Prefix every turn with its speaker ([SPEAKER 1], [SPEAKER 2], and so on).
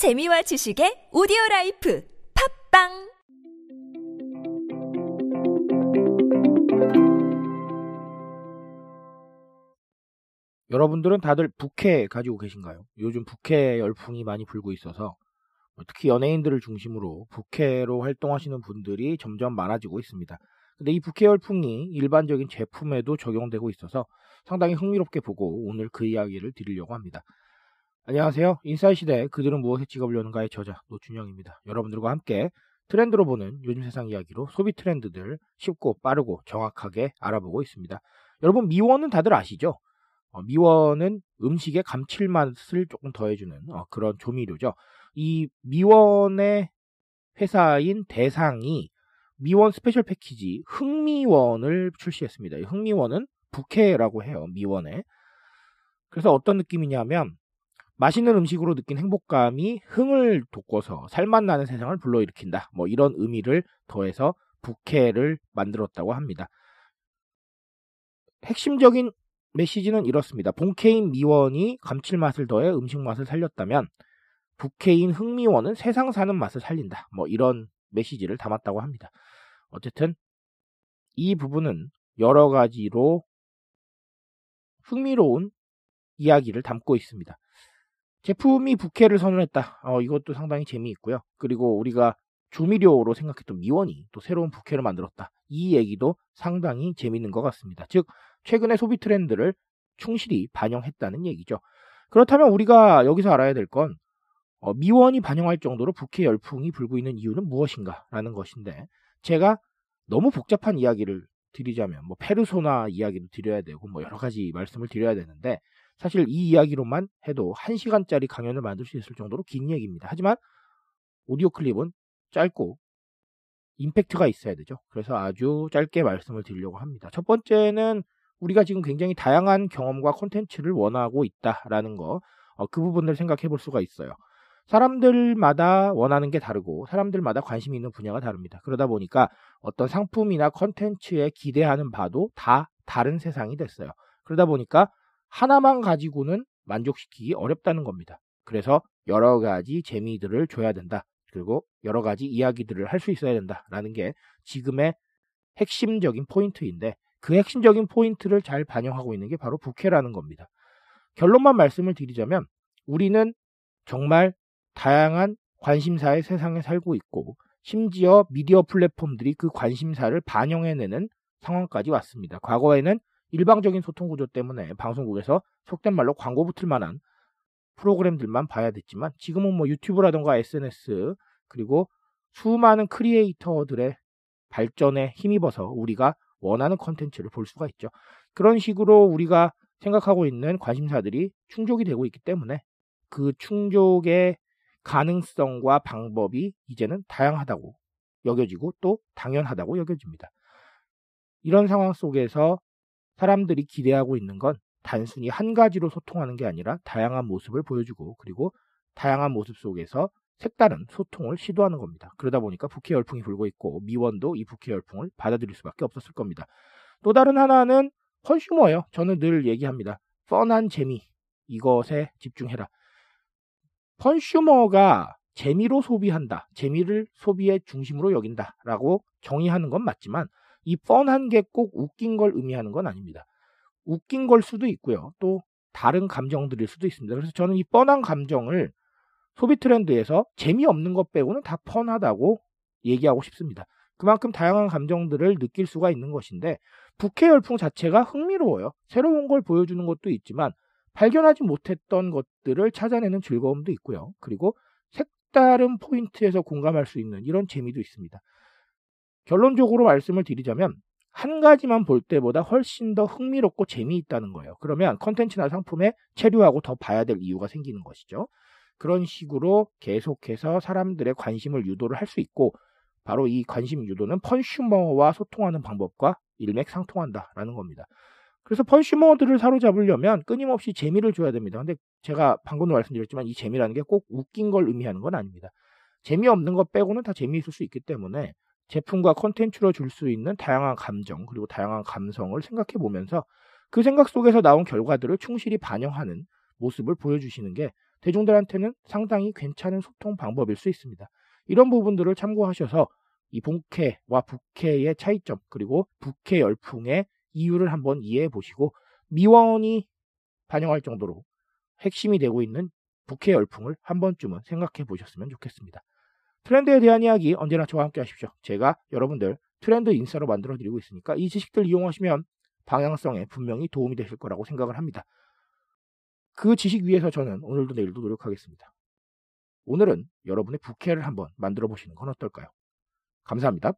[SPEAKER 1] 재미와 지식의 오디오 라이프 팝빵
[SPEAKER 2] 여러분들은 다들 부캐 가지고 계신가요? 요즘 부캐 열풍이 많이 불고 있어서 뭐 특히 연예인들을 중심으로 부캐로 활동하시는 분들이 점점 많아지고 있습니다. 근데 이 부캐 열풍이 일반적인 제품에도 적용되고 있어서 상당히 흥미롭게 보고 오늘 그 이야기를 드리려고 합니다. 안녕하세요. 인싸의 시대 그들은 무엇에 지갑을 여는가의 저자 노준영입니다. 여러분들과 함께 트렌드로 보는 요즘 세상 이야기로 소비 트렌드들 쉽고 빠르고 정확하게 알아보고 있습니다. 여러분 미원은 다들 아시죠? 어, 미원은 음식의 감칠맛을 조금 더해주는 어, 그런 조미료죠. 이 미원의 회사인 대상이 미원 스페셜 패키지 흥미원을 출시했습니다. 흥미원은 부캐라고 해요. 미원에. 그래서 어떤 느낌이냐면 맛있는 음식으로 느낀 행복감이 흥을 돋궈서 살맛 나는 세상을 불러일으킨다. 뭐 이런 의미를 더해서 부캐를 만들었다고 합니다. 핵심적인 메시지는 이렇습니다. 본캐인 미원이 감칠맛을 더해 음식 맛을 살렸다면 부캐인 흥미원은 세상 사는 맛을 살린다. 뭐 이런 메시지를 담았다고 합니다. 어쨌든 이 부분은 여러 가지로 흥미로운 이야기를 담고 있습니다. 제품이 부캐를 선언했다. 어, 이것도 상당히 재미있고요. 그리고 우리가 조미료로 생각했던 미원이 또 새로운 부캐를 만들었다. 이 얘기도 상당히 재미있는 것 같습니다. 즉, 최근의 소비 트렌드를 충실히 반영했다는 얘기죠. 그렇다면 우리가 여기서 알아야 될건 어, 미원이 반영할 정도로 부캐 열풍이 불고 있는 이유는 무엇인가라는 것인데 제가 너무 복잡한 이야기를 드리자면 뭐 페르소나 이야기도 드려야 되고 뭐 여러 가지 말씀을 드려야 되는데 사실 이 이야기로만 해도 1시간짜리 강연을 만들 수 있을 정도로 긴 얘기입니다. 하지만 오디오 클립은 짧고 임팩트가 있어야 되죠. 그래서 아주 짧게 말씀을 드리려고 합니다. 첫 번째는 우리가 지금 굉장히 다양한 경험과 콘텐츠를 원하고 있다라는 거, 어, 그 부분을 생각해 볼 수가 있어요. 사람들마다 원하는 게 다르고 사람들마다 관심이 있는 분야가 다릅니다. 그러다 보니까 어떤 상품이나 컨텐츠에 기대하는 바도 다 다른 세상이 됐어요. 그러다 보니까 하나만 가지고는 만족시키기 어렵다는 겁니다. 그래서 여러 가지 재미들을 줘야 된다. 그리고 여러 가지 이야기들을 할 수 있어야 된다라는 게 지금의 핵심적인 포인트인데 그 핵심적인 포인트를 잘 반영하고 있는 게 바로 부캐라는 겁니다. 결론만 말씀을 드리자면 우리는 정말 다양한 관심사의 세상에 살고 있고 심지어 미디어 플랫폼들이 그 관심사를 반영해내는 상황까지 왔습니다. 과거에는 일방적인 소통 구조 때문에 방송국에서 속된 말로 광고 붙을 만한 프로그램들만 봐야 됐지만 지금은 뭐 유튜브라던가 SNS 그리고 수많은 크리에이터들의 발전에 힘입어서 우리가 원하는 컨텐츠를 볼 수가 있죠. 그런 식으로 우리가 생각하고 있는 관심사들이 충족이 되고 있기 때문에 그 충족의 가능성과 방법이 이제는 다양하다고 여겨지고 또 당연하다고 여겨집니다. 이런 상황 속에서 사람들이 기대하고 있는 건 단순히 한 가지로 소통하는 게 아니라 다양한 모습을 보여주고 그리고 다양한 모습 속에서 색다른 소통을 시도하는 겁니다. 그러다 보니까 부캐 열풍이 불고 있고 미원도 이 부캐 열풍을 받아들일 수밖에 없었을 겁니다. 또 다른 하나는 컨슈머예요. 저는 늘 얘기합니다. 뻔한 재미 이것에 집중해라. 컨슈머가 재미로 소비한다. 재미를 소비의 중심으로 여긴다 라고 정의하는 건 맞지만 이 뻔한 게 꼭 웃긴 걸 의미하는 건 아닙니다. 웃긴 걸 수도 있고요. 또 다른 감정들일 수도 있습니다. 그래서 저는 이 뻔한 감정을 소비 트렌드에서 재미없는 것 빼고는 다 뻔하다고 얘기하고 싶습니다. 그만큼 다양한 감정들을 느낄 수가 있는 것인데 부캐 열풍 자체가 흥미로워요. 새로운 걸 보여주는 것도 있지만 발견하지 못했던 것들을 찾아내는 즐거움도 있고요. 그리고 색다른 포인트에서 공감할 수 있는 이런 재미도 있습니다. 결론적으로 말씀을 드리자면 한 가지만 볼 때보다 훨씬 더 흥미롭고 재미있다는 거예요. 그러면 컨텐츠나 상품에 체류하고 더 봐야 될 이유가 생기는 것이죠. 그런 식으로 계속해서 사람들의 관심을 유도를 할 수 있고 바로 이 관심 유도는 펀슈머와 소통하는 방법과 일맥상통한다라는 겁니다. 그래서 펀슈머들을 사로잡으려면 끊임없이 재미를 줘야 됩니다. 근데 제가 방금도 말씀드렸지만 이 재미라는 게 꼭 웃긴 걸 의미하는 건 아닙니다. 재미없는 것 빼고는 다 재미있을 수 있기 때문에 제품과 콘텐츠로 줄 수 있는 다양한 감정 그리고 다양한 감성을 생각해 보면서 그 생각 속에서 나온 결과들을 충실히 반영하는 모습을 보여주시는 게 대중들한테는 상당히 괜찮은 소통 방법일 수 있습니다. 이런 부분들을 참고하셔서 이 본캐와 부캐의 차이점 그리고 부캐 열풍의 이유를 한번 이해해 보시고 미원이 반영할 정도로 핵심이 되고 있는 부캐 열풍을 한 번쯤은 생각해 보셨으면 좋겠습니다. 트렌드에 대한 이야기 언제나 저와 함께 하십시오. 제가 여러분들 트렌드 인싸로 만들어 드리고 있으니까 이 지식들 이용하시면 방향성에 분명히 도움이 되실 거라고 생각을 합니다. 그 지식 위해서 저는 오늘도 내일도 노력하겠습니다. 오늘은 여러분의 부캐를 한번 만들어 보시는 건 어떨까요? 감사합니다.